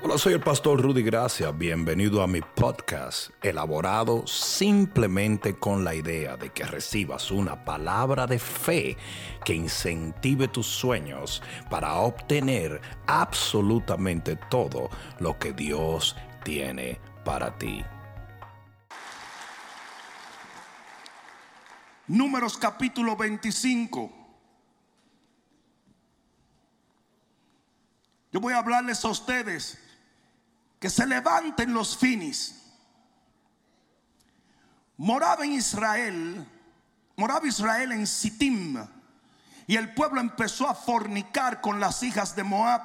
Hola, soy el pastor Rudy Gracia. Bienvenido a mi podcast, elaborado simplemente con la idea de que recibas una palabra de fe que incentive tus sueños para obtener absolutamente todo lo que Dios tiene para ti. Números capítulo 25. Yo voy a hablarles a ustedes que se levanten los finis. Moraba en Israel, moraba Israel en Sittim, y el pueblo empezó a fornicar con las hijas de Moab,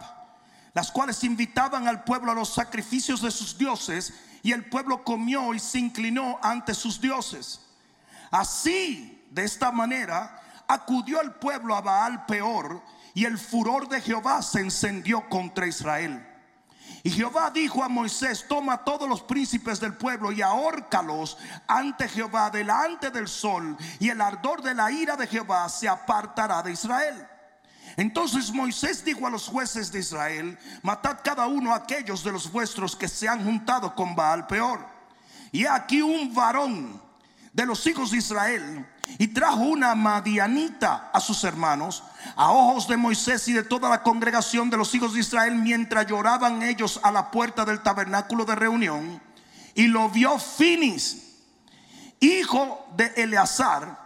las cuales invitaban al pueblo a los sacrificios de sus dioses, y el pueblo comió y se inclinó ante sus dioses. Así, de esta manera, acudió el pueblo a Baal peor, y el furor de Jehová se encendió contra Israel. Y Jehová dijo a Moisés, toma todos los príncipes del pueblo y ahórcalos ante Jehová delante del sol, y el ardor de la ira de Jehová se apartará de Israel. Entonces Moisés dijo a los jueces de Israel, matad cada uno a aquellos de los vuestros que se han juntado con Baal peor. Y aquí un varón de los hijos de Israel y trajo una madianita a sus hermanos, a ojos de Moisés y de toda la congregación de los hijos de Israel, mientras lloraban ellos a la puerta del tabernáculo de reunión. Y lo vio Finis, hijo de Eleazar,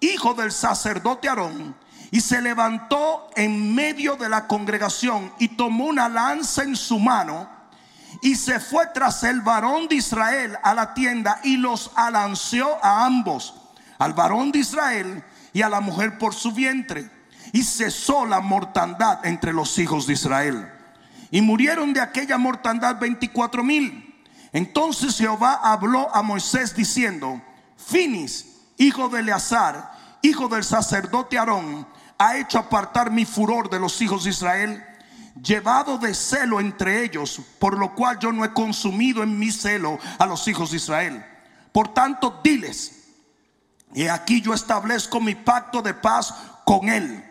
hijo del sacerdote Aarón, y se levantó en medio de la congregación y tomó una lanza en su mano y se fue tras el varón de Israel a la tienda y los alanceó a ambos al varón de Israel y a la mujer por su vientre. Y cesó la mortandad entre los hijos de Israel. Y murieron de aquella mortandad 24 mil. Entonces Jehová habló a Moisés diciendo, Finis, hijo de Eleazar, hijo del sacerdote Aarón, ha hecho apartar mi furor de los hijos de Israel, llevado de celo entre ellos, por lo cual yo no he consumido en mi celo a los hijos de Israel. Por tanto, diles, y aquí yo establezco mi pacto de paz con él.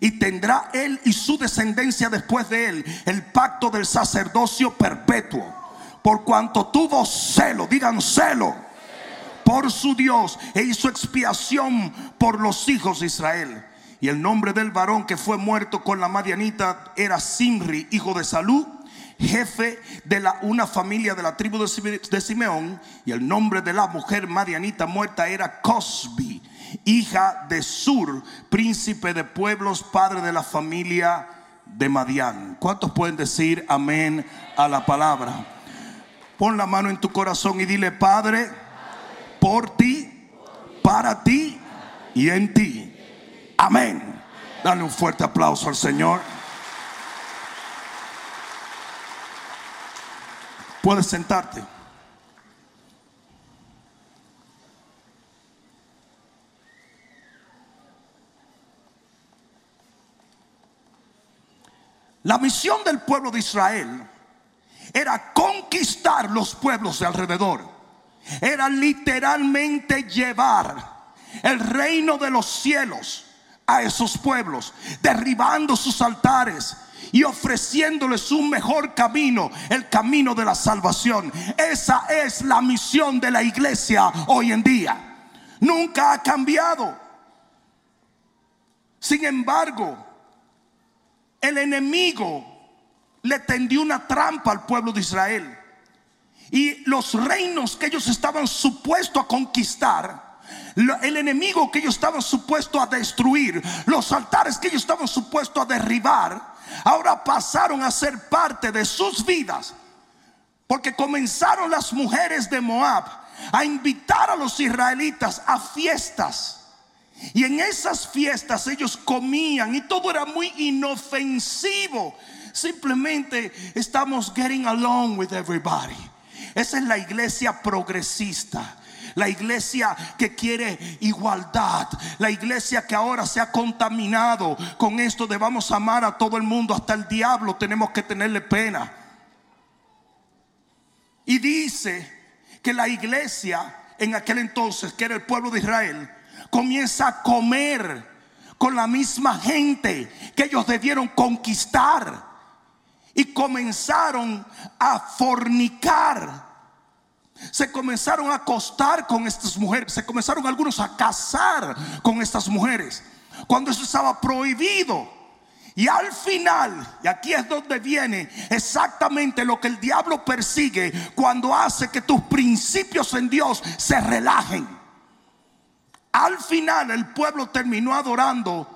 Y tendrá él y su descendencia después de él el pacto del sacerdocio perpetuo. Por cuanto tuvo celo, digan celo, por su Dios e hizo expiación por los hijos de Israel. Y el nombre del varón que fue muerto con la Madianita era Simri, hijo de Salud jefe de la, una familia de la tribu de Simeón, y el nombre de la mujer madianita muerta era Cosbi, hija de Sur, príncipe de pueblos, padre de la familia de Madián. ¿Cuántos pueden decir amén a la palabra? Pon la mano en tu corazón y dile, Padre, por ti, para ti y en ti. Amén. Dale un fuerte aplauso al Señor. Puedes sentarte. La misión del pueblo de Israel era conquistar los pueblos de alrededor. Era literalmente llevar el reino de los cielos a esos pueblos, derribando sus altares, y ofreciéndoles un mejor camino, el camino de la salvación. Esa es la misión de la iglesia hoy en día. Nunca ha cambiado. Sin embargo, el enemigo le tendió una trampa al pueblo de Israel. Y los reinos que ellos estaban supuestos a conquistar, el enemigo que ellos estaban supuestos a destruir, los altares que ellos estaban supuestos a derribar, ahora pasaron a ser parte de sus vidas. Porque comenzaron las mujeres de Moab a invitar a los israelitas a fiestas. Y en esas fiestas ellos comían y todo era muy inofensivo. Simplemente estamos getting along with everybody. Esa es la iglesia progresista la iglesia que quiere igualdad, la iglesia que ahora se ha contaminado con esto de vamos a amar a todo el mundo, hasta el diablo tenemos que tenerle pena. Y dice que la iglesia en aquel entonces, que era el pueblo de Israel, comienza a comer con la misma gente que ellos debieron conquistar. y comenzaron a fornicar. Se comenzaron a acostar con estas mujeres, se comenzaron algunos a casar con estas mujeres, cuando eso estaba prohibido. Y al final, y aquí es donde viene exactamente lo que el diablo persigue cuando hace que tus principios en Dios se relajen. Al final el pueblo terminó adorando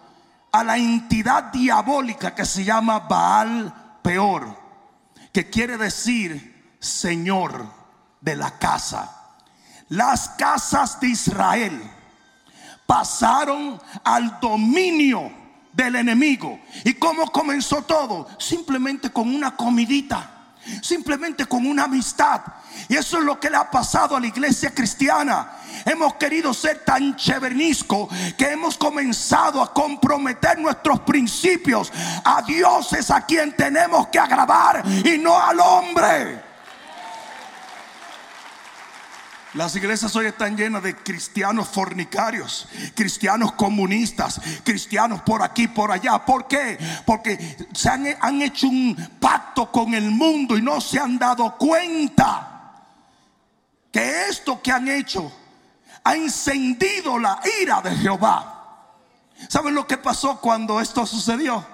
a la entidad diabólica que se llama Baal Peor, que quiere decir Señor de la casa. Las casas de Israel pasaron al dominio del enemigo. ¿Y cómo comenzó todo? Simplemente con una comidita. Simplemente con una amistad. Y eso es lo que le ha pasado a la iglesia cristiana. Hemos querido ser tan chevernisco que hemos comenzado a comprometer nuestros principios. A Dios es a quien tenemos que agradar y no al hombre. Las iglesias hoy están llenas de cristianos fornicarios, cristianos comunistas, cristianos por aquí, por allá. ¿Por qué? Porque se han, han, hecho un pacto con el mundo y no se han dado cuenta que esto que han hecho ha encendido la ira de Jehová. ¿Saben lo que pasó cuando esto sucedió?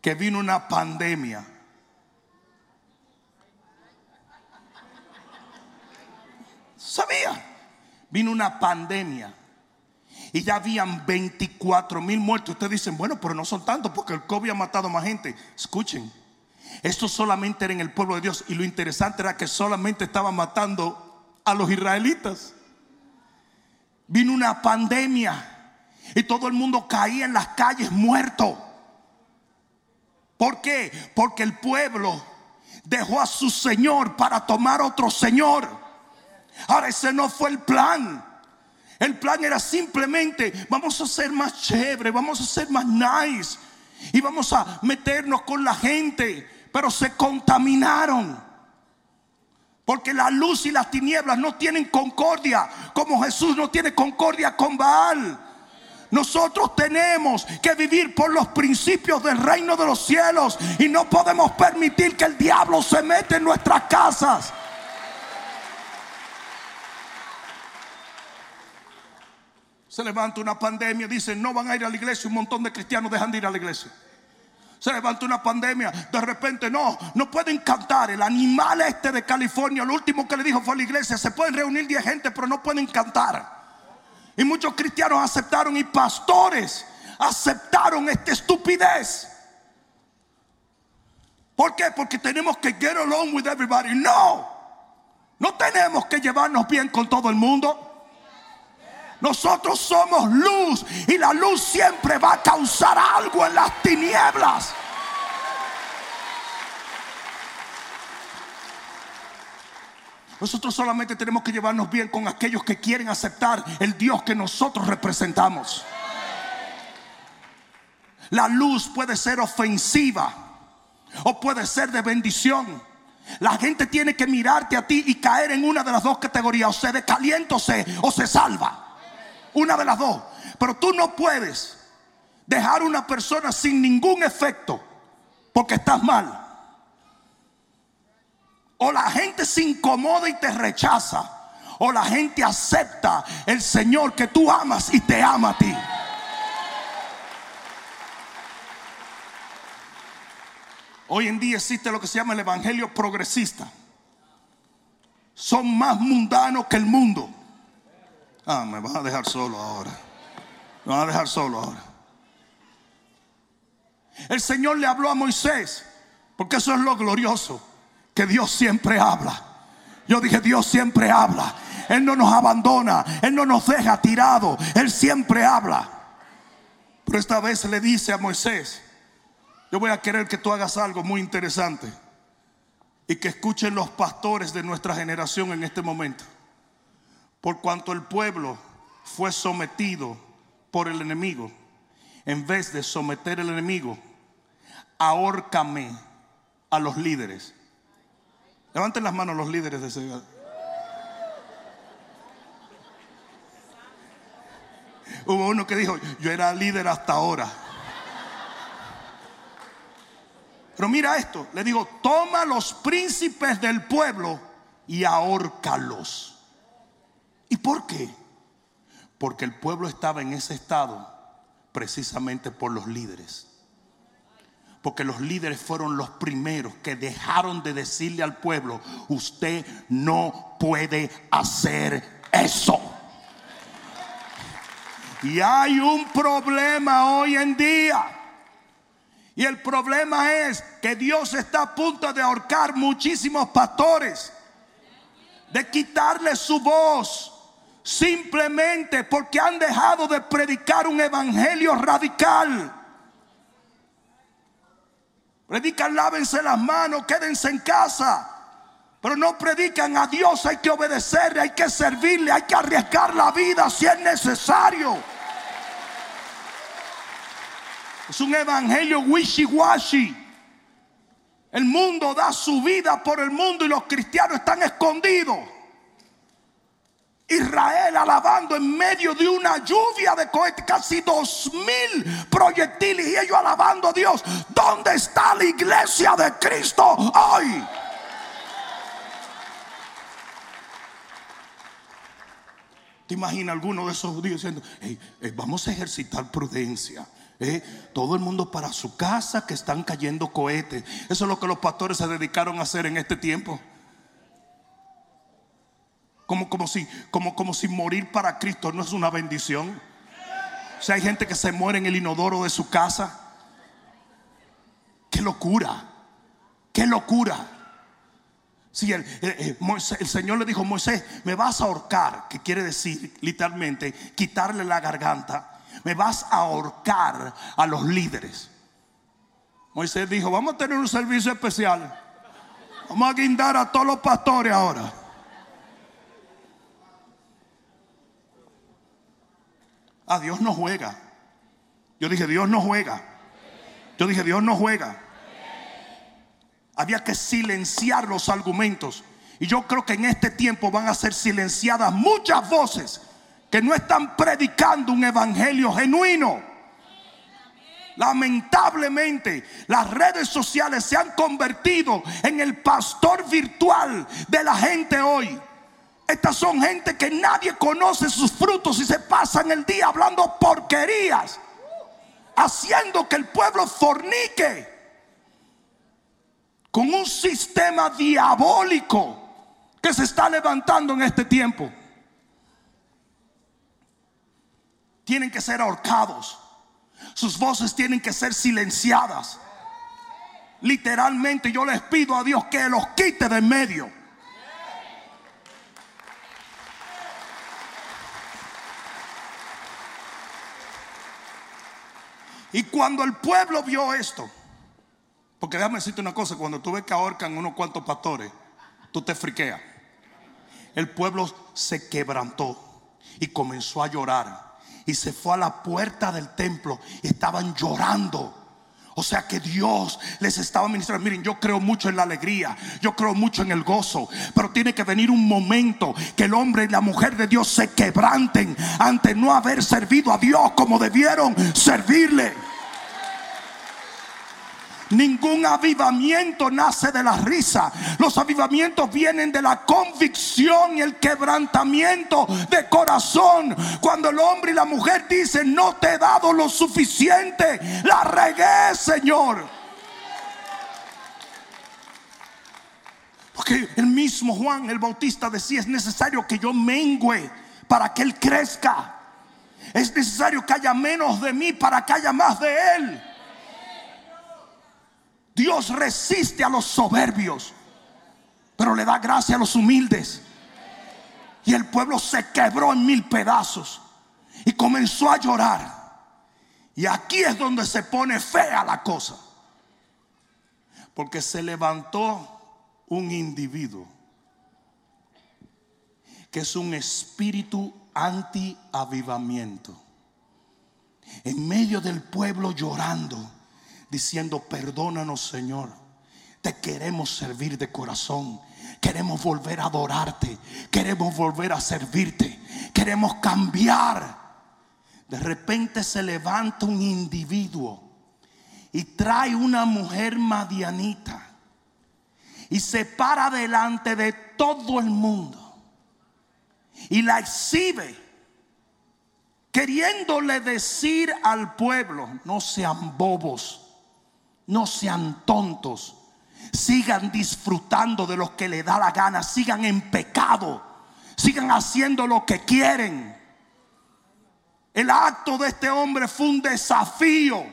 Que vino una pandemia Sabía. Vino una pandemia. Y ya habían 24 mil muertos. Ustedes dicen, bueno, pero no son tantos porque el COVID ha matado más gente. Escuchen, esto solamente era en el pueblo de Dios. Y lo interesante era que solamente estaban matando a los israelitas. Vino una pandemia. Y todo el mundo caía en las calles muerto. ¿Por qué? Porque el pueblo dejó a su Señor para tomar otro Señor. Ahora ese no fue el plan. El plan era simplemente, vamos a ser más chévere, vamos a ser más nice y vamos a meternos con la gente, pero se contaminaron. Porque la luz y las tinieblas no tienen concordia, como Jesús no tiene concordia con Baal. Nosotros tenemos que vivir por los principios del reino de los cielos y no podemos permitir que el diablo se mete en nuestras casas. Se levanta una pandemia, dicen no van a ir a la iglesia, un montón de cristianos dejan de ir a la iglesia. Se levanta una pandemia, de repente no, no pueden cantar. El animal este de California, lo último que le dijo fue a la iglesia, se pueden reunir 10 gente, pero no pueden cantar. Y muchos cristianos aceptaron y pastores aceptaron esta estupidez. ¿Por qué? Porque tenemos que get along with everybody. No, no tenemos que llevarnos bien con todo el mundo. Nosotros somos luz y la luz siempre va a causar algo en las tinieblas. Nosotros solamente tenemos que llevarnos bien con aquellos que quieren aceptar el Dios que nosotros representamos. La luz puede ser ofensiva o puede ser de bendición. La gente tiene que mirarte a ti y caer en una de las dos categorías, o se decalienta o o se salva. Una de las dos. Pero tú no puedes dejar una persona sin ningún efecto porque estás mal. O la gente se incomoda y te rechaza. O la gente acepta el Señor que tú amas y te ama a ti. Hoy en día existe lo que se llama el Evangelio progresista. Son más mundanos que el mundo. Ah, me vas a dejar solo ahora. Me vas a dejar solo ahora. El Señor le habló a Moisés, porque eso es lo glorioso, que Dios siempre habla. Yo dije, Dios siempre habla. Él no nos abandona, Él no nos deja tirado, Él siempre habla. Pero esta vez le dice a Moisés, yo voy a querer que tú hagas algo muy interesante y que escuchen los pastores de nuestra generación en este momento. Por cuanto el pueblo fue sometido por el enemigo, en vez de someter al enemigo, ahórcame a los líderes. Levanten las manos los líderes de ese. Hubo uno que dijo, yo era líder hasta ahora. Pero mira esto, le digo, toma los príncipes del pueblo y ahórcalos. ¿Y por qué? Porque el pueblo estaba en ese estado precisamente por los líderes. Porque los líderes fueron los primeros que dejaron de decirle al pueblo, usted no puede hacer eso. Y hay un problema hoy en día. Y el problema es que Dios está a punto de ahorcar muchísimos pastores, de quitarle su voz, simplemente porque han dejado de predicar un evangelio radical. Predican, lávense las manos, quédense en casa. Pero no predican a Dios, hay que obedecerle, hay que servirle, hay que arriesgar la vida si es necesario. Es un evangelio wishy-washy. El mundo da su vida por el mundo y los cristianos están escondidos. Israel alabando en medio de una lluvia de cohetes, casi dos mil proyectiles y ellos alabando a Dios. ¿Dónde está la iglesia de Cristo hoy? ¿Te imaginas alguno de esos judíos diciendo, vamos a ejercitar prudencia? ¿eh? todo el mundo para su casa que están cayendo cohetes. Eso es lo que los pastores se dedicaron a hacer en este tiempo. Como, como, si, como, como si morir para Cristo no es una bendición. Si hay gente que se muere en el inodoro de su casa. Qué locura. Qué locura. Si el, el, Señor le dijo, Moisés, me vas a ahorcar, que quiere decir literalmente quitarle la garganta me vas a ahorcar a los líderes. Moisés dijo, vamos a tener un servicio especial. Vamos a guindar a todos los pastores ahora. Ah, Dios no juega. Yo dije, Dios no juega. Yo dije, Dios no juega. Había que silenciar los argumentos. Y yo creo que en este tiempo van a ser silenciadas muchas voces que no están predicando un evangelio genuino. Lamentablemente, las redes sociales se han convertido en el pastor virtual de la gente hoy. Estas son gente que nadie conoce sus frutos y se pasan el día hablando porquerías, haciendo que el pueblo fornique con un sistema diabólico que se está levantando en este tiempo. tienen que ser ahorcados. Sus voces tienen que ser silenciadas. Literalmente yo les pido a Dios que los quite de medio. Y cuando el pueblo vio esto, porque déjame decirte una cosa, cuando tú ves que ahorcan unos cuantos pastores, tú te friqueas. El pueblo se quebrantó y comenzó a llorar y se fue a la puerta del templo y estaban llorando. O sea que Dios les estaba ministrando. Miren, yo creo mucho en la alegría, yo creo mucho en el gozo, pero tiene que venir un momento que el hombre y la mujer de Dios se quebranten ante no haber servido a Dios como debieron servirle. Ningún avivamiento nace de la risa. Los avivamientos vienen de la convicción y el quebrantamiento de corazón. Cuando el hombre y la mujer dicen, no te he dado lo suficiente, la regué, Señor. Porque el mismo Juan el Bautista decía, es necesario que yo mengüe para que Él crezca. Es necesario que haya menos de mí para que haya más de Él. Dios resiste a los soberbios, pero le da gracia a los humildes. Y el pueblo se quebró en mil pedazos y comenzó a llorar. Y aquí es donde se pone fea la cosa. Porque se levantó un individuo que es un espíritu anti-avivamiento. En medio del pueblo llorando diciendo, perdónanos Señor, te queremos servir de corazón. Queremos volver a adorarte. Queremos volver a servirte. Queremos cambiar. De repente se levanta un individuo y trae una mujer madianita y se para delante de todo el mundo y la exhibe queriéndole decir al pueblo, no sean bobos, no sean tontos, sigan disfrutando de lo que le da la gana, sigan en pecado, sigan haciendo lo que quieren. El acto de este hombre fue un desafío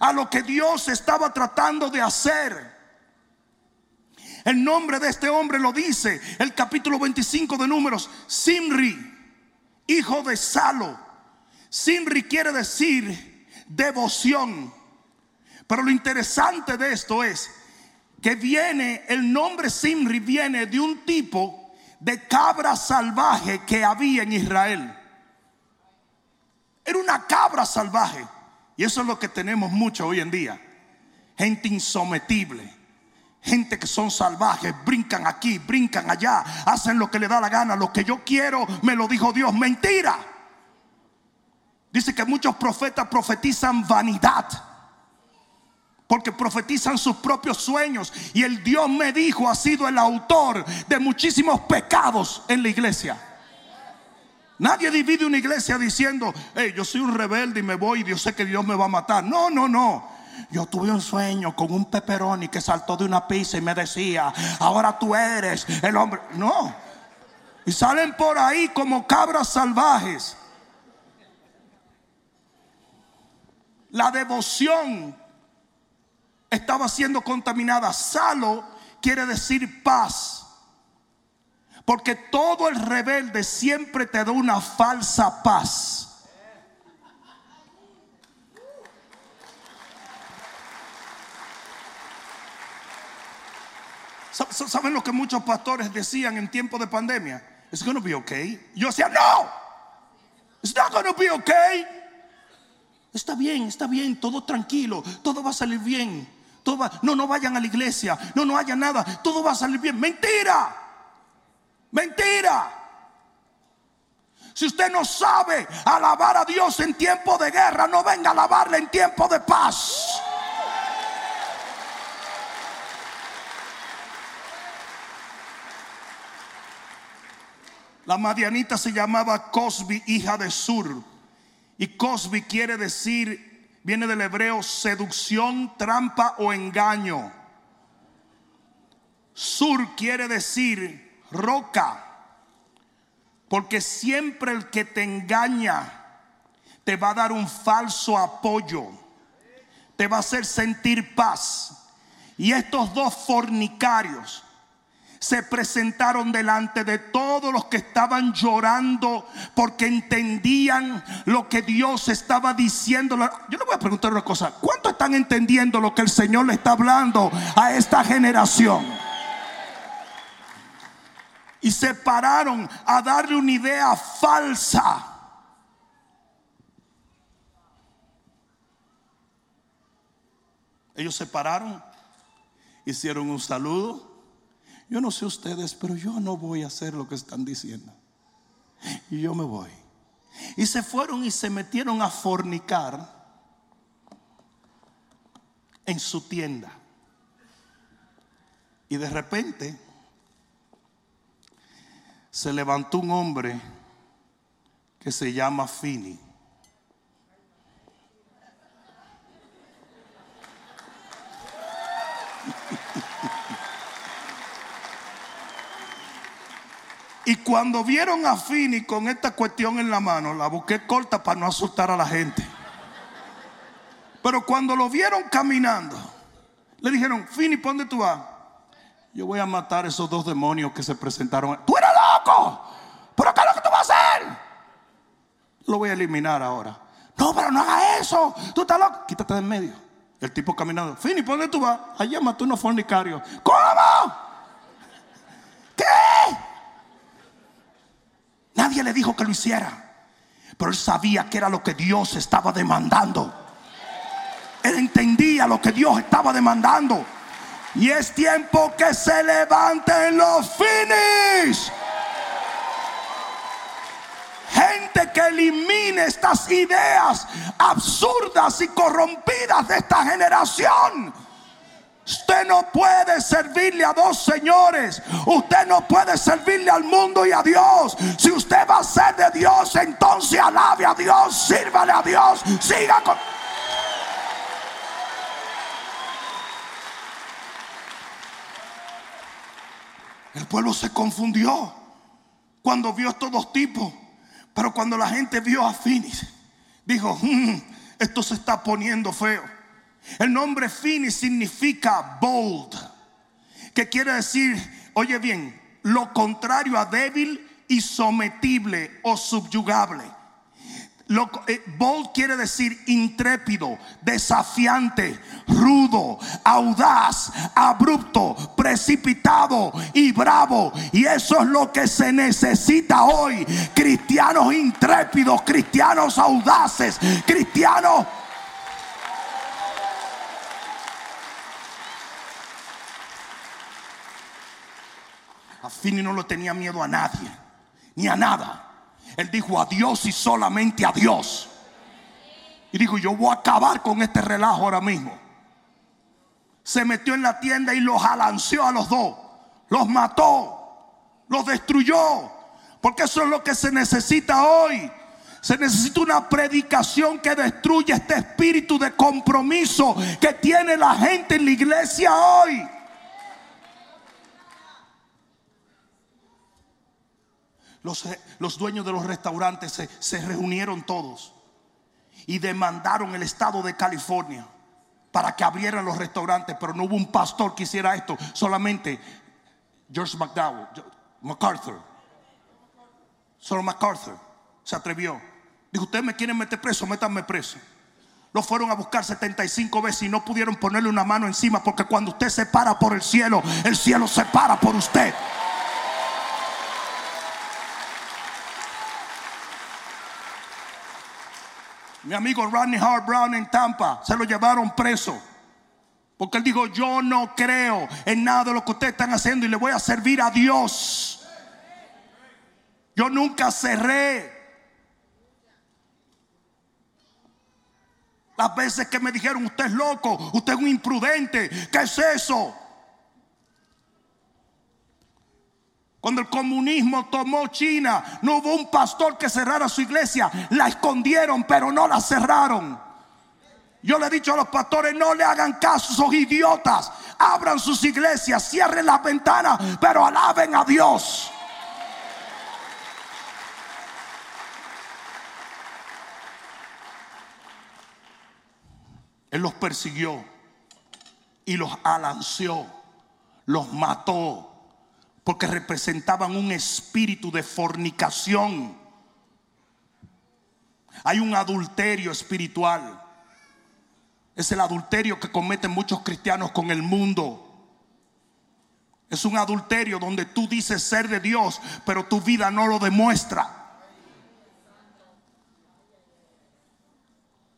a lo que Dios estaba tratando de hacer. El nombre de este hombre lo dice el capítulo 25 de números, Simri, hijo de Salo. Simri quiere decir devoción. Pero lo interesante de esto es que viene, el nombre Simri viene de un tipo de cabra salvaje que había en Israel. Era una cabra salvaje. Y eso es lo que tenemos mucho hoy en día. Gente insometible. Gente que son salvajes, brincan aquí, brincan allá, hacen lo que le da la gana. Lo que yo quiero, me lo dijo Dios. Mentira. Dice que muchos profetas profetizan vanidad. Porque profetizan sus propios sueños. Y el Dios me dijo ha sido el autor de muchísimos pecados en la iglesia. Nadie divide una iglesia diciendo, hey, yo soy un rebelde y me voy y yo sé que Dios me va a matar. No, no, no. Yo tuve un sueño con un peperoni que saltó de una pizza y me decía, ahora tú eres el hombre. No. Y salen por ahí como cabras salvajes. La devoción estaba siendo contaminada. Salo quiere decir paz. Porque todo el rebelde siempre te da una falsa paz. ¿Saben lo que muchos pastores decían en tiempo de pandemia? It's to be okay. Yo decía, no, it's not to be okay. Está bien, está bien, todo tranquilo, todo va a salir bien. No, no vayan a la iglesia, no, no haya nada, todo va a salir bien. Mentira. Mentira. Si usted no sabe alabar a Dios en tiempo de guerra, no venga a alabarle en tiempo de paz. La madianita se llamaba Cosbi, hija de Sur. Y Cosbi quiere decir, viene del hebreo, seducción, trampa o engaño. Sur quiere decir roca. Porque siempre el que te engaña te va a dar un falso apoyo. Te va a hacer sentir paz. Y estos dos fornicarios se presentaron delante de todos los que estaban llorando porque entendían lo que Dios estaba diciendo. Yo le voy a preguntar una cosa. ¿Cuántos están entendiendo lo que el Señor le está hablando a esta generación? y se pararon a darle una idea falsa. Ellos se pararon, hicieron un saludo. Yo no sé ustedes, pero yo no voy a hacer lo que están diciendo. Y yo me voy. Y se fueron y se metieron a fornicar en su tienda. Y de repente se levantó un hombre que se llama Fini. Y cuando vieron a Fini con esta cuestión en la mano, la busqué corta para no asustar a la gente. Pero cuando lo vieron caminando, le dijeron, Fini, ¿por dónde tú vas? Yo voy a matar a esos dos demonios que se presentaron. ¡Tú eres loco! ¿Pero qué es lo que tú vas a hacer? Lo voy a eliminar ahora. No, pero no hagas eso. Tú estás loco. Quítate de en medio. El tipo caminando. Fini, ¿por dónde tú vas? Allá mató unos fornicarios. ¿Cómo? ¿Qué? Nadie le dijo que lo hiciera. Pero él sabía que era lo que Dios estaba demandando. Él entendía lo que Dios estaba demandando. Y es tiempo que se levanten los finis. Gente que elimine estas ideas absurdas y corrompidas de esta generación. Usted no puede servirle a dos señores. Usted no puede servirle al mundo y a Dios. Si usted va a ser de Dios, entonces alabe a Dios, sírvale a Dios, siga con... El pueblo se confundió cuando vio estos dos tipos. Pero cuando la gente vio a Finis, dijo, "Mm, esto se está poniendo feo. El nombre Finis significa bold, que quiere decir, oye bien, lo contrario a débil y sometible o subyugable. Lo- eh, bold quiere decir intrépido, desafiante, rudo, audaz, abrupto, precipitado y bravo. Y eso es lo que se necesita hoy. Cristianos intrépidos, cristianos audaces, cristianos... A no le tenía miedo a nadie, ni a nada. Él dijo a Dios y solamente a Dios. Y dijo, yo voy a acabar con este relajo ahora mismo. Se metió en la tienda y los alanceó a los dos. Los mató, los destruyó. Porque eso es lo que se necesita hoy. Se necesita una predicación que destruya este espíritu de compromiso que tiene la gente en la iglesia hoy. Los, los dueños de los restaurantes se, se reunieron todos y demandaron el estado de California para que abrieran los restaurantes, pero no hubo un pastor que hiciera esto, solamente George McDowell, MacArthur, solo MacArthur se atrevió. Dijo, ustedes me quieren meter preso, métanme preso. Lo fueron a buscar 75 veces y no pudieron ponerle una mano encima porque cuando usted se para por el cielo, el cielo se para por usted. Mi amigo Rodney Hart Brown en Tampa se lo llevaron preso. Porque él dijo, yo no creo en nada de lo que ustedes están haciendo y le voy a servir a Dios. Yo nunca cerré. Las veces que me dijeron, usted es loco, usted es un imprudente, ¿qué es eso? Cuando el comunismo tomó China, no hubo un pastor que cerrara su iglesia. La escondieron, pero no la cerraron. Yo le he dicho a los pastores, no le hagan caso, son idiotas. Abran sus iglesias, cierren las ventanas, pero alaben a Dios. Él los persiguió y los alanceó, los mató porque representaban un espíritu de fornicación. Hay un adulterio espiritual. Es el adulterio que cometen muchos cristianos con el mundo. Es un adulterio donde tú dices ser de Dios, pero tu vida no lo demuestra.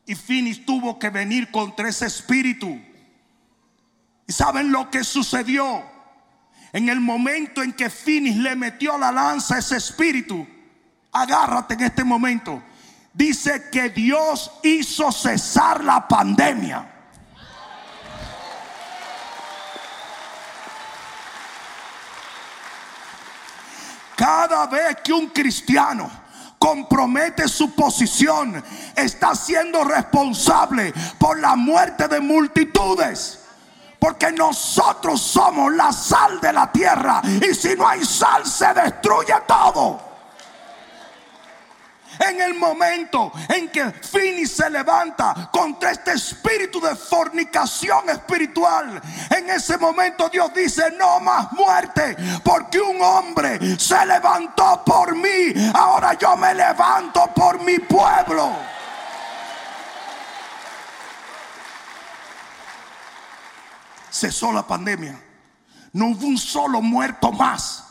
Y Finis tuvo que venir contra ese espíritu. ¿Y saben lo que sucedió? En el momento en que Finis le metió la lanza a ese espíritu, agárrate en este momento. Dice que Dios hizo cesar la pandemia. Cada vez que un cristiano compromete su posición, está siendo responsable por la muerte de multitudes. Porque nosotros somos la sal de la tierra. Y si no hay sal, se destruye todo. En el momento en que Fini se levanta contra este espíritu de fornicación espiritual, en ese momento Dios dice: No más muerte, porque un hombre se levantó por mí. Ahora yo me levanto por mi pueblo. Cesó la pandemia. No hubo un solo muerto más.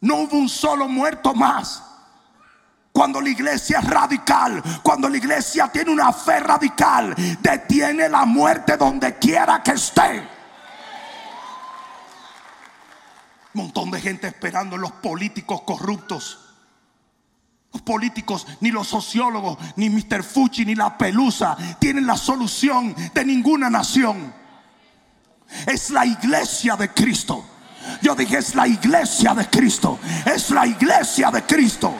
No hubo un solo muerto más. Cuando la iglesia es radical, cuando la iglesia tiene una fe radical, detiene la muerte donde quiera que esté. Montón de gente esperando los políticos corruptos. Los políticos, ni los sociólogos, ni Mr. Fuchi, ni la pelusa tienen la solución de ninguna nación. Es la iglesia de Cristo. Yo dije, es la iglesia de Cristo. Es la iglesia de Cristo.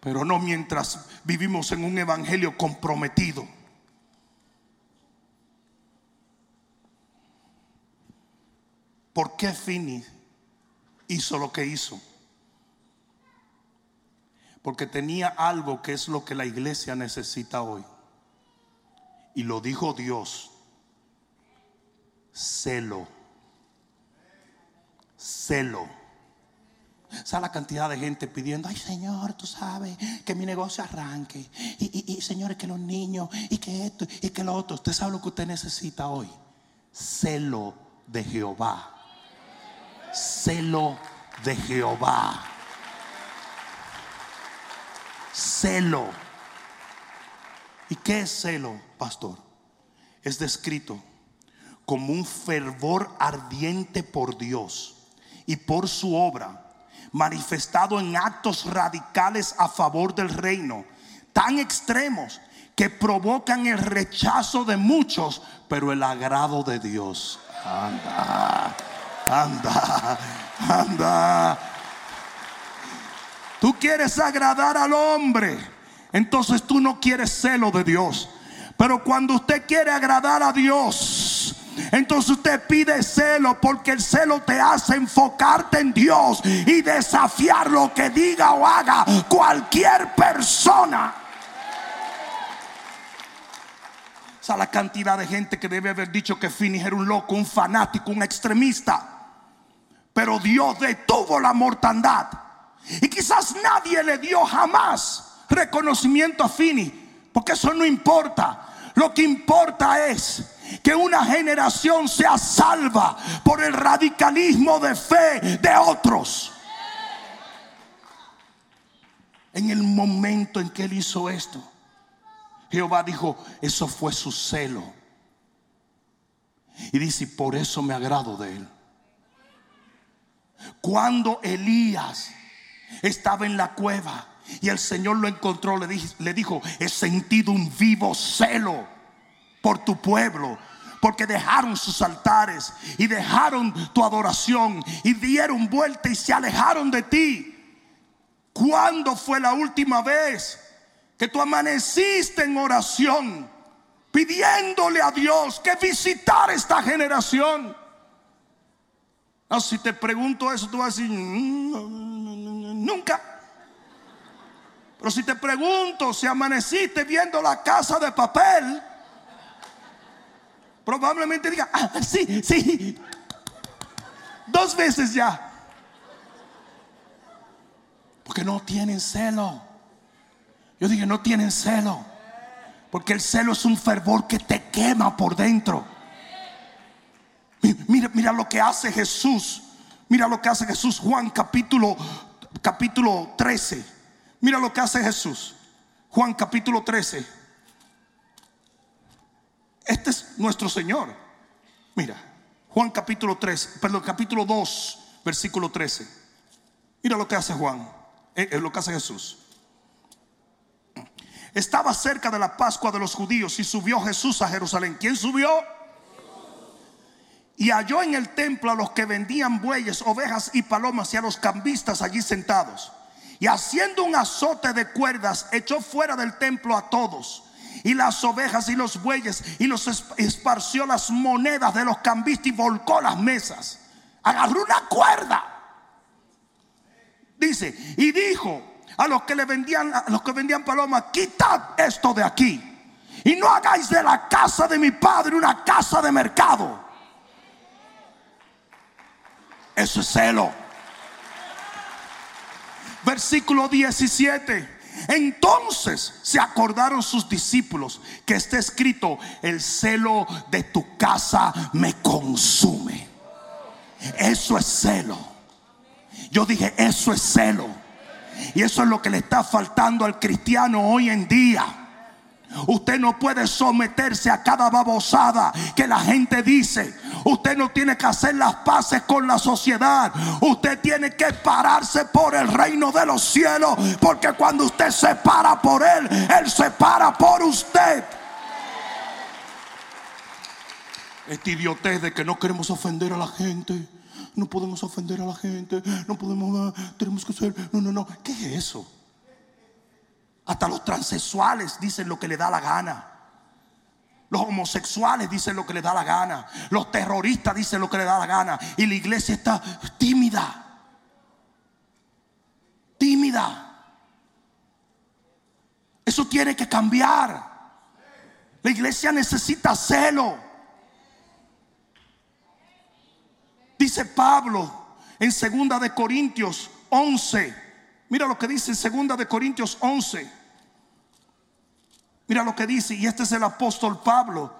Pero no mientras vivimos en un evangelio comprometido. ¿Por qué Fini hizo lo que hizo? Porque tenía algo que es lo que la iglesia necesita hoy. Y lo dijo Dios. Celo. Celo. ¿Sabe la cantidad de gente pidiendo, ay Señor, tú sabes, que mi negocio arranque? Y, y, señores, que los niños, y que esto, y que lo otro. Usted sabe lo que usted necesita hoy. Celo de Jehová. Celo de Jehová. Celo. ¿Y qué es celo, pastor? Es descrito como un fervor ardiente por Dios y por su obra, manifestado en actos radicales a favor del reino, tan extremos que provocan el rechazo de muchos, pero el agrado de Dios. Anda, anda, anda. Tú quieres agradar al hombre, entonces tú no quieres celo de Dios. Pero cuando usted quiere agradar a Dios, entonces usted pide celo porque el celo te hace enfocarte en Dios y desafiar lo que diga o haga cualquier persona. O sea, la cantidad de gente que debe haber dicho que Finis era un loco, un fanático, un extremista. Pero Dios detuvo la mortandad. Y quizás nadie le dio jamás reconocimiento a Fini, porque eso no importa. Lo que importa es que una generación sea salva por el radicalismo de fe de otros. En el momento en que él hizo esto, Jehová dijo, eso fue su celo. Y dice, por eso me agrado de él. Cuando Elías estaba en la cueva y el Señor lo encontró, le, dijo, he sentido un vivo celo por tu pueblo. Porque dejaron sus altares y dejaron tu adoración y dieron vuelta y se alejaron de ti. ¿Cuándo fue la última vez que tú amaneciste en oración pidiéndole a Dios que visitara esta generación? Si te pregunto eso, tú vas a decir, mm, nunca. Pero si te pregunto si amaneciste viendo la casa de papel, probablemente diga, ah, sí, sí. Dos veces ya. Porque no tienen celo. Yo dije, no tienen celo. Porque el celo es un fervor que te quema por dentro. Mira, mira lo que hace Jesús. Mira lo que hace Jesús. Juan capítulo, capítulo 13. Mira lo que hace Jesús. Juan capítulo 13. Este es nuestro Señor. Mira, Juan capítulo 3, perdón, capítulo 2, versículo 13. Mira lo que hace Juan, eh, eh, lo que hace Jesús. Estaba cerca de la Pascua de los judíos y subió Jesús a Jerusalén. ¿Quién subió? Y halló en el templo a los que vendían bueyes, ovejas y palomas y a los cambistas allí sentados. Y haciendo un azote de cuerdas, echó fuera del templo a todos. Y las ovejas y los bueyes y los esparció las monedas de los cambistas y volcó las mesas. Agarró una cuerda. Dice, y dijo a los que le vendían, a los que vendían palomas, quitad esto de aquí. Y no hagáis de la casa de mi padre una casa de mercado. Eso es celo. Versículo 17. Entonces se acordaron sus discípulos que está escrito, el celo de tu casa me consume. Eso es celo. Yo dije, eso es celo. Y eso es lo que le está faltando al cristiano hoy en día. Usted no puede someterse a cada babosada que la gente dice. Usted no tiene que hacer las paces con la sociedad. Usted tiene que pararse por el reino de los cielos. Porque cuando usted se para por Él, Él se para por usted. Este idiotez de que no queremos ofender a la gente. No podemos ofender a la gente. No podemos. Ah, tenemos que ser. No, no, no. ¿Qué es eso? Hasta los transexuales dicen lo que le da la gana. Los homosexuales dicen lo que les da la gana. Los terroristas dicen lo que les da la gana. Y la iglesia está tímida. Tímida. Eso tiene que cambiar. La iglesia necesita celo. Dice Pablo en segunda de Corintios 11. Mira lo que dice en segunda de Corintios 11. Mira lo que dice, y este es el apóstol Pablo.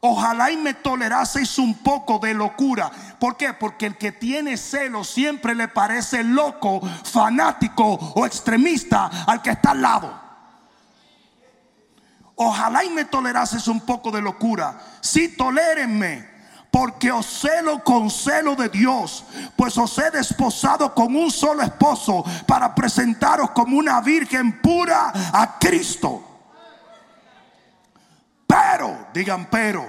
Ojalá y me toleraseis un poco de locura. ¿Por qué? Porque el que tiene celo siempre le parece loco, fanático o extremista al que está al lado. Ojalá y me tolerases un poco de locura. Sí, tolérenme. Porque os celo con celo de Dios, pues os he desposado con un solo esposo para presentaros como una virgen pura a Cristo. Digan pero,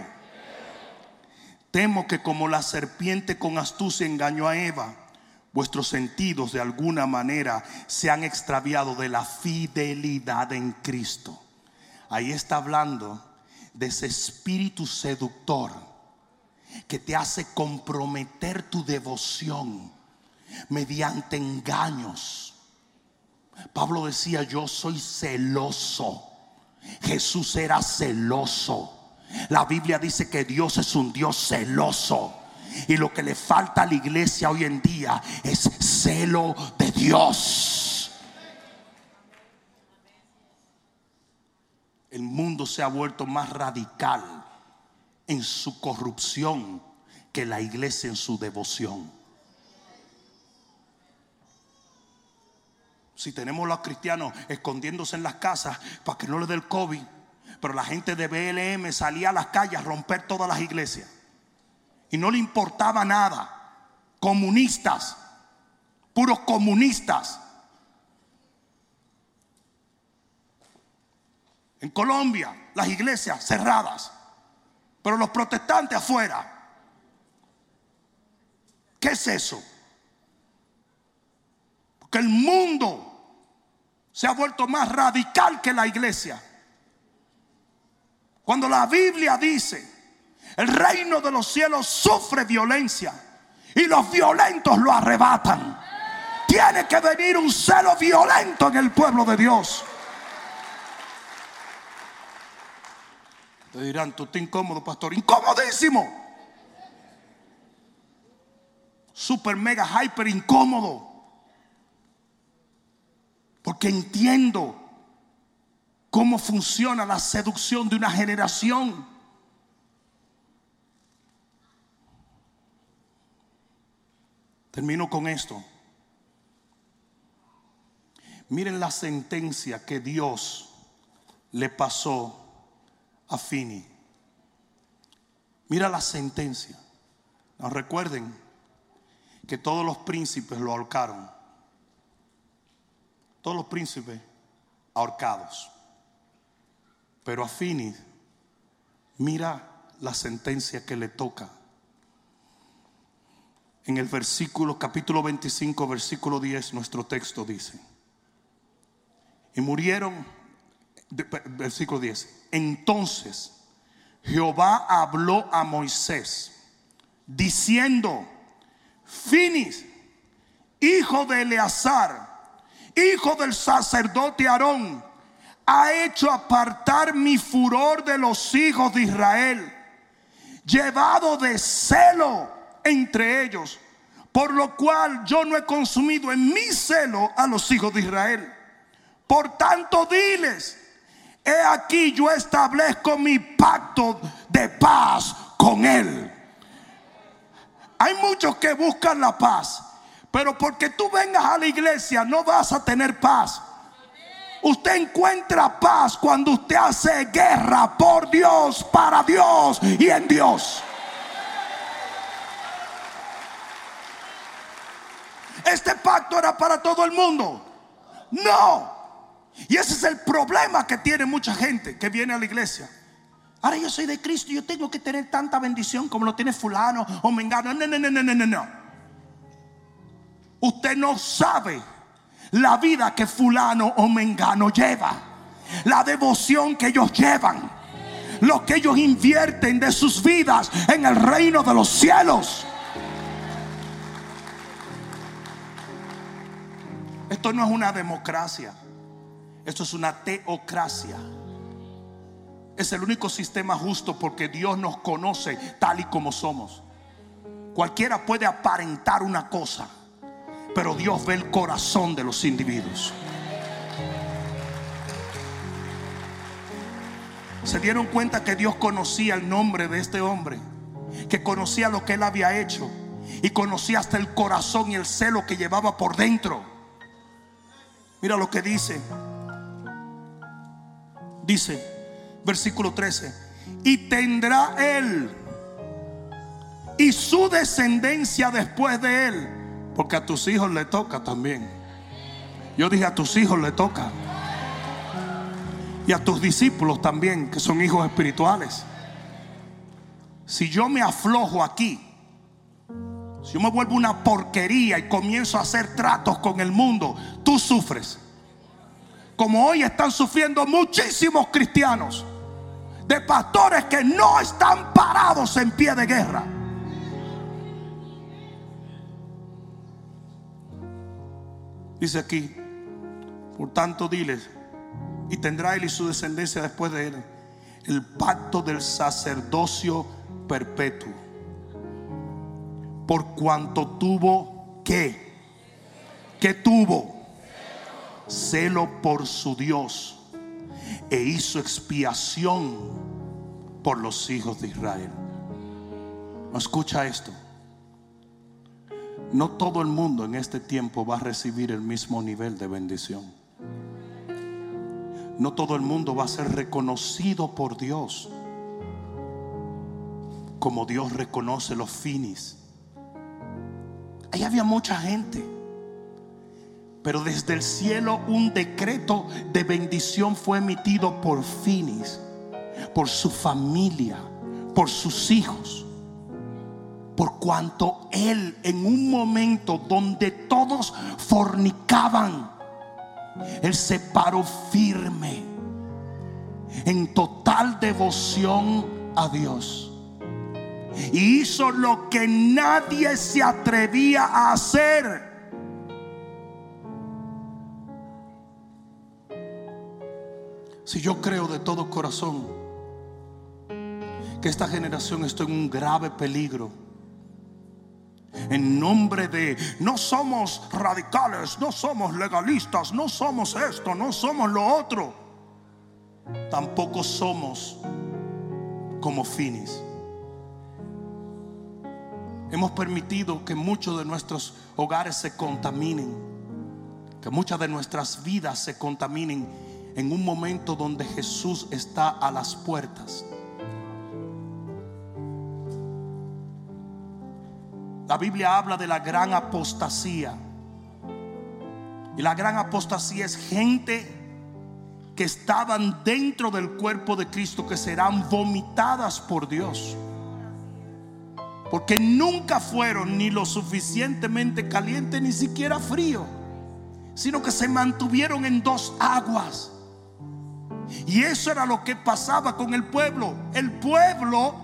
temo que como la serpiente con astucia engañó a Eva, vuestros sentidos de alguna manera se han extraviado de la fidelidad en Cristo. Ahí está hablando de ese espíritu seductor que te hace comprometer tu devoción mediante engaños. Pablo decía, yo soy celoso Jesús era celoso. La Biblia dice que Dios es un Dios celoso. Y lo que le falta a la iglesia hoy en día es celo de Dios. El mundo se ha vuelto más radical en su corrupción que la iglesia en su devoción. Si tenemos los cristianos escondiéndose en las casas para que no les dé el COVID, pero la gente de BLM salía a las calles a romper todas las iglesias. Y no le importaba nada. Comunistas, puros comunistas. En Colombia, las iglesias cerradas, pero los protestantes afuera. ¿Qué es eso? Porque el mundo se ha vuelto más radical que la iglesia. Cuando la Biblia dice, el reino de los cielos sufre violencia y los violentos lo arrebatan. Tiene que venir un celo violento en el pueblo de Dios. Te dirán, tú estás incómodo, pastor. Incomodísimo. Super, mega, hyper incómodo. Porque entiendo cómo funciona la seducción de una generación. Termino con esto. Miren la sentencia que Dios le pasó a Fini. Mira la sentencia. Recuerden que todos los príncipes lo ahorcaron todos los príncipes ahorcados. Pero a Fini, mira la sentencia que le toca. En el versículo, capítulo 25, versículo 10, nuestro texto dice, y murieron, versículo 10, entonces Jehová habló a Moisés, diciendo, Finis, hijo de Eleazar, hijo del sacerdote Aarón, ha hecho apartar mi furor de los hijos de Israel, llevado de celo entre ellos, por lo cual yo no he consumido en mi celo a los hijos de Israel. Por tanto, diles, he aquí yo establezco mi pacto de paz con él. Hay muchos que buscan la paz, pero porque tú vengas a la iglesia no vas a tener paz. Usted encuentra paz cuando usted hace guerra por Dios, para Dios y en Dios. Este pacto era para todo el mundo. No. Y ese es el problema que tiene mucha gente que viene a la iglesia. Ahora yo soy de Cristo, yo tengo que tener tanta bendición como lo tiene fulano o mengano. No, no, no, no, no, no. Usted no sabe la vida que fulano o mengano lleva. La devoción que ellos llevan. Lo que ellos invierten de sus vidas en el reino de los cielos. Esto no es una democracia. Esto es una teocracia. Es el único sistema justo porque Dios nos conoce tal y como somos. Cualquiera puede aparentar una cosa, pero Dios ve el corazón de los individuos. Se dieron cuenta que Dios conocía el nombre de este hombre, que conocía lo que él había hecho y conocía hasta el corazón y el celo que llevaba por dentro. Mira lo que dice. Dice, versículo 13, y tendrá él y su descendencia después de él, porque a tus hijos le toca también. Yo dije a tus hijos le toca. Y a tus discípulos también, que son hijos espirituales. Si yo me aflojo aquí, si yo me vuelvo una porquería y comienzo a hacer tratos con el mundo, tú sufres como hoy están sufriendo muchísimos cristianos, de pastores que no están parados en pie de guerra. Dice aquí, por tanto diles, y tendrá él y su descendencia después de él el pacto del sacerdocio perpetuo. Por cuanto tuvo que, que tuvo celo por su Dios e hizo expiación por los hijos de Israel. ¿No escucha esto? No todo el mundo en este tiempo va a recibir el mismo nivel de bendición. No todo el mundo va a ser reconocido por Dios como Dios reconoce los finis. Ahí había mucha gente pero desde el cielo un decreto de bendición fue emitido por Finis, por su familia, por sus hijos. Por cuanto él en un momento donde todos fornicaban, él se paró firme en total devoción a Dios. Y hizo lo que nadie se atrevía a hacer Si yo creo de todo corazón que esta generación está en un grave peligro, en nombre de no somos radicales, no somos legalistas, no somos esto, no somos lo otro, tampoco somos como finis. Hemos permitido que muchos de nuestros hogares se contaminen, que muchas de nuestras vidas se contaminen en un momento donde Jesús está a las puertas. La Biblia habla de la gran apostasía. Y la gran apostasía es gente que estaban dentro del cuerpo de Cristo que serán vomitadas por Dios. Porque nunca fueron ni lo suficientemente caliente ni siquiera frío, sino que se mantuvieron en dos aguas. Y eso era lo que pasaba con el pueblo. El pueblo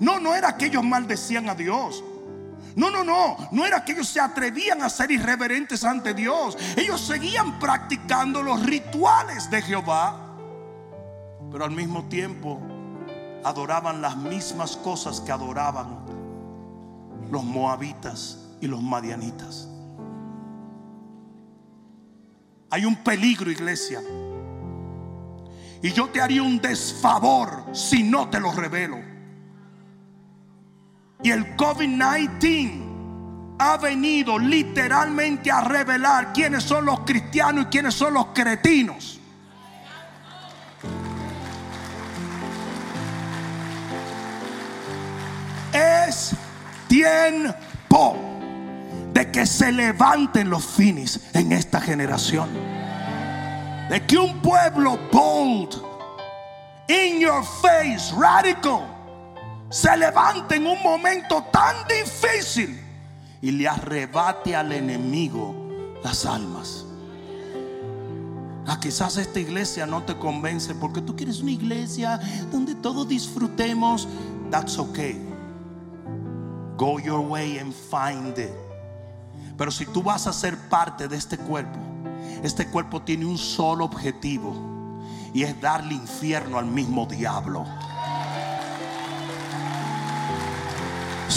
no, no era que ellos maldecían a Dios. No, no, no. No era que ellos se atrevían a ser irreverentes ante Dios. Ellos seguían practicando los rituales de Jehová. Pero al mismo tiempo adoraban las mismas cosas que adoraban los moabitas y los madianitas. Hay un peligro, iglesia y yo te haría un desfavor si no te lo revelo. Y el COVID-19 ha venido literalmente a revelar quiénes son los cristianos y quiénes son los cretinos. Es tiempo de que se levanten los finis en esta generación. De que un pueblo bold, in your face, radical, se levante en un momento tan difícil y le arrebate al enemigo las almas. Ah, quizás esta iglesia no te convence porque tú quieres una iglesia donde todos disfrutemos. That's okay. Go your way and find it. Pero si tú vas a ser parte de este cuerpo, este cuerpo tiene un solo objetivo y es darle infierno al mismo diablo.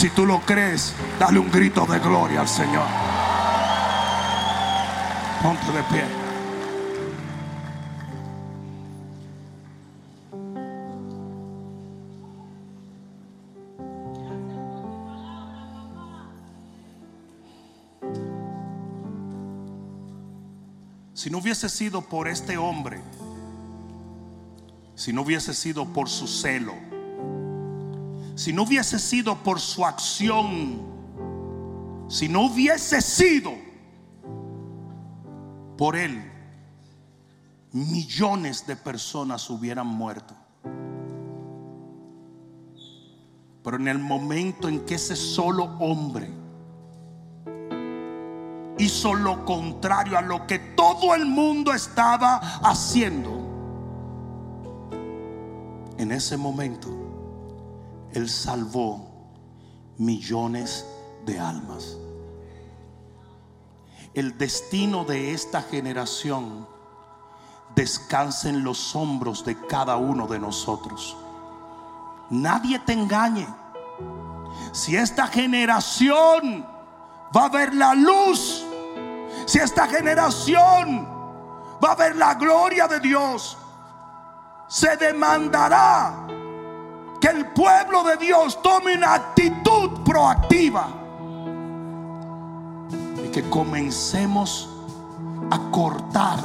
Si tú lo crees, dale un grito de gloria al Señor. Ponte de pie. Si no hubiese sido por este hombre, si no hubiese sido por su celo, si no hubiese sido por su acción, si no hubiese sido por él, millones de personas hubieran muerto. Pero en el momento en que ese solo hombre hizo lo contrario a lo que todo el mundo estaba haciendo, en ese momento Él salvó millones de almas. El destino de esta generación descansa en los hombros de cada uno de nosotros. Nadie te engañe. Si esta generación va a ver la luz, si esta generación va a ver la gloria de Dios, se demandará que el pueblo de Dios tome una actitud proactiva y que comencemos a cortar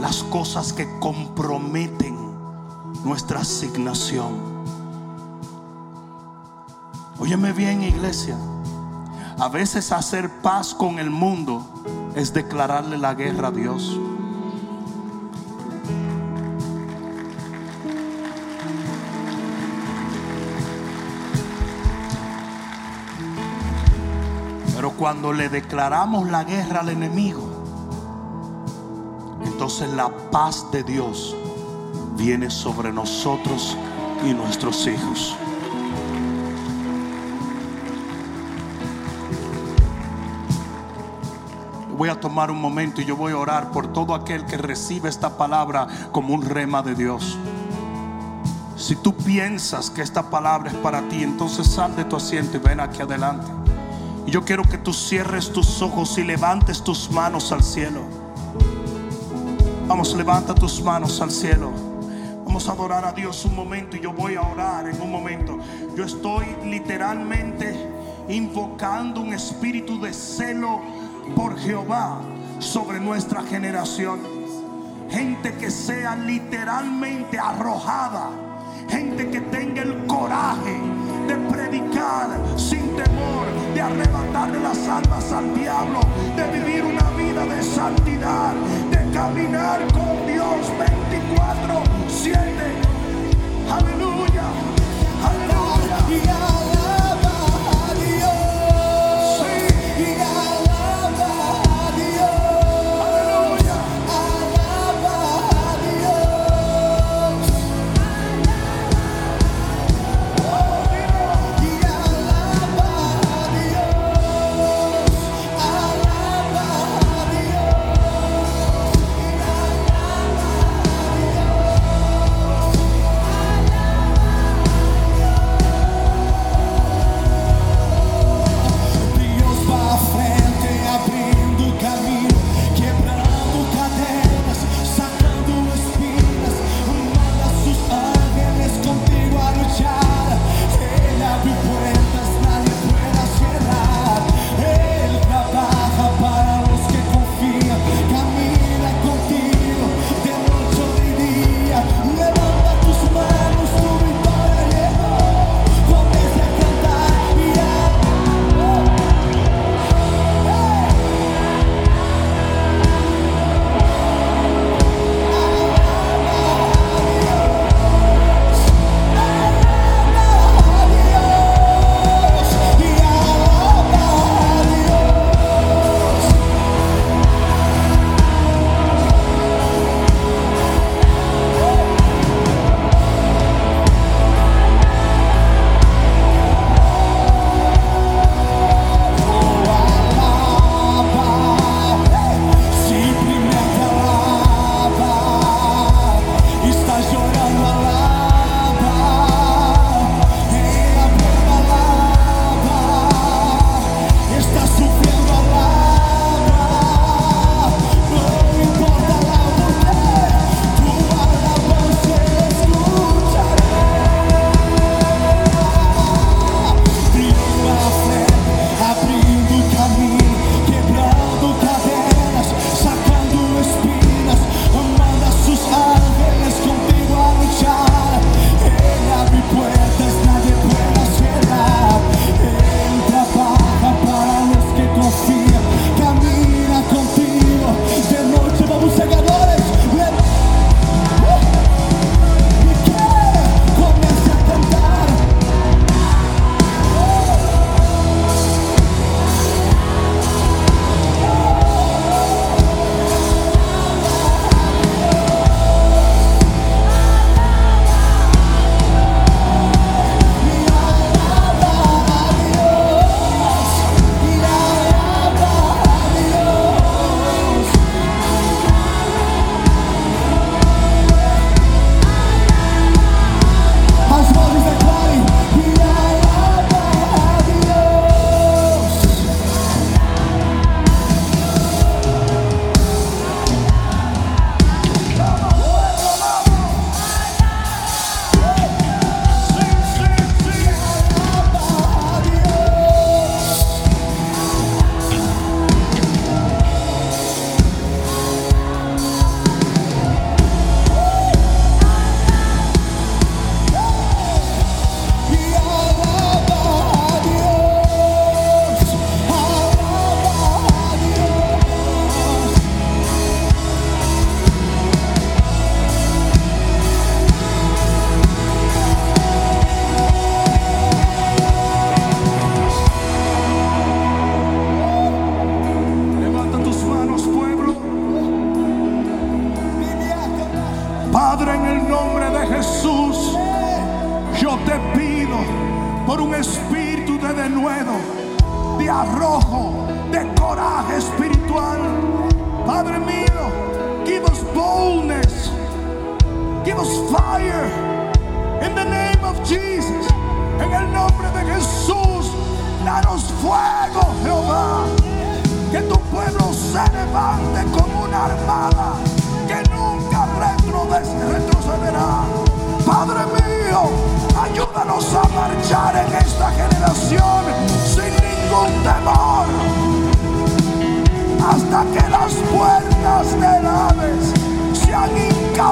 las cosas que comprometen nuestra asignación. Óyeme bien, iglesia. A veces hacer paz con el mundo es declararle la guerra a Dios. Pero cuando le declaramos la guerra al enemigo, entonces la paz de Dios viene sobre nosotros y nuestros hijos. voy a tomar un momento y yo voy a orar por todo aquel que recibe esta palabra como un rema de Dios. Si tú piensas que esta palabra es para ti, entonces sal de tu asiento y ven aquí adelante. Yo quiero que tú cierres tus ojos y levantes tus manos al cielo. Vamos, levanta tus manos al cielo. Vamos a adorar a Dios un momento y yo voy a orar en un momento. Yo estoy literalmente invocando un espíritu de celo por Jehová sobre nuestra generación. Gente que sea literalmente arrojada. Gente que tenga el coraje de predicar sin temor, de arrebatarle las almas al diablo, de vivir una vida de santidad, de caminar con Dios 24-7. Aleluya, aleluya.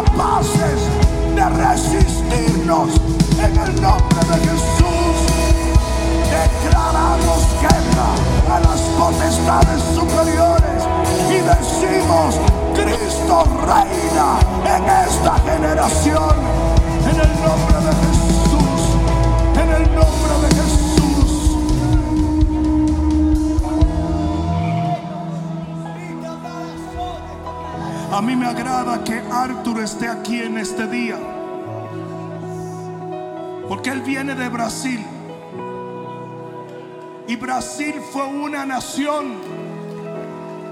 Incapaces de resistirnos en el nombre de Jesús. Declaramos guerra a las potestades superiores y decimos, Cristo reina en esta generación. En el nombre de Jesús, en el nombre de. A mí me agrada que Arthur esté aquí en este día. Porque él viene de Brasil. Y Brasil fue una nación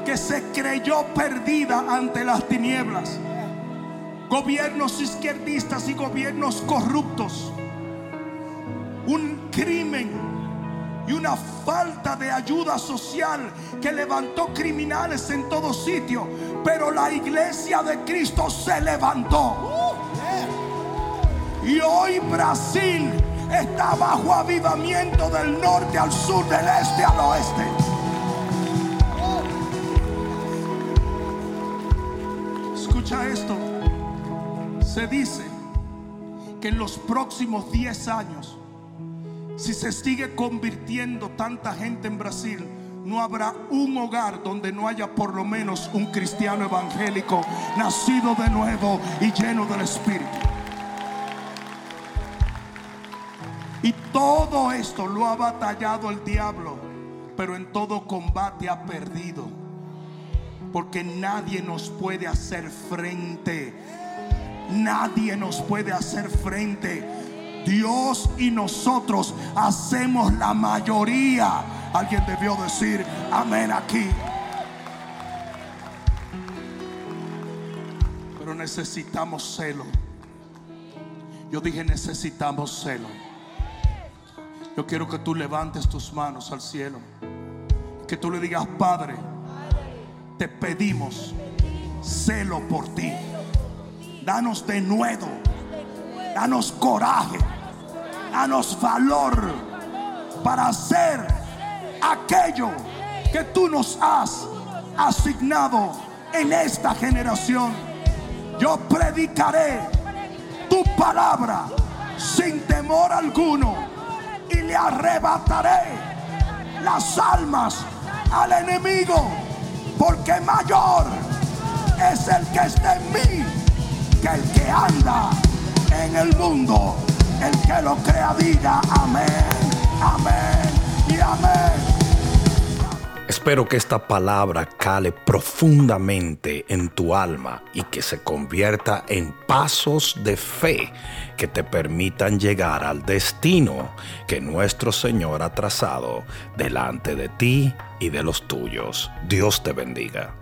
que se creyó perdida ante las tinieblas. Gobiernos izquierdistas y gobiernos corruptos. Un crimen y una falta de ayuda social que levantó criminales en todo sitio. Pero la iglesia de Cristo se levantó. Y hoy Brasil está bajo avivamiento del norte al sur, del este al oeste. Escucha esto. Se dice que en los próximos 10 años, si se sigue convirtiendo tanta gente en Brasil, no habrá un hogar donde no haya por lo menos un cristiano evangélico nacido de nuevo y lleno del Espíritu. Y todo esto lo ha batallado el diablo, pero en todo combate ha perdido. Porque nadie nos puede hacer frente. Nadie nos puede hacer frente. Dios y nosotros hacemos la mayoría. Alguien debió decir amén aquí. Pero necesitamos celo. Yo dije necesitamos celo. Yo quiero que tú levantes tus manos al cielo. Que tú le digas, Padre, te pedimos celo por ti. Danos de nuevo. Danos coraje. Danos valor para hacer aquello que tú nos has asignado en esta generación. Yo predicaré tu palabra sin temor alguno y le arrebataré las almas al enemigo, porque mayor es el que está en mí que el que anda en el mundo. El que lo crea diga amén, amén y amén. Espero que esta palabra cale profundamente en tu alma y que se convierta en pasos de fe que te permitan llegar al destino que nuestro Señor ha trazado delante de ti y de los tuyos. Dios te bendiga.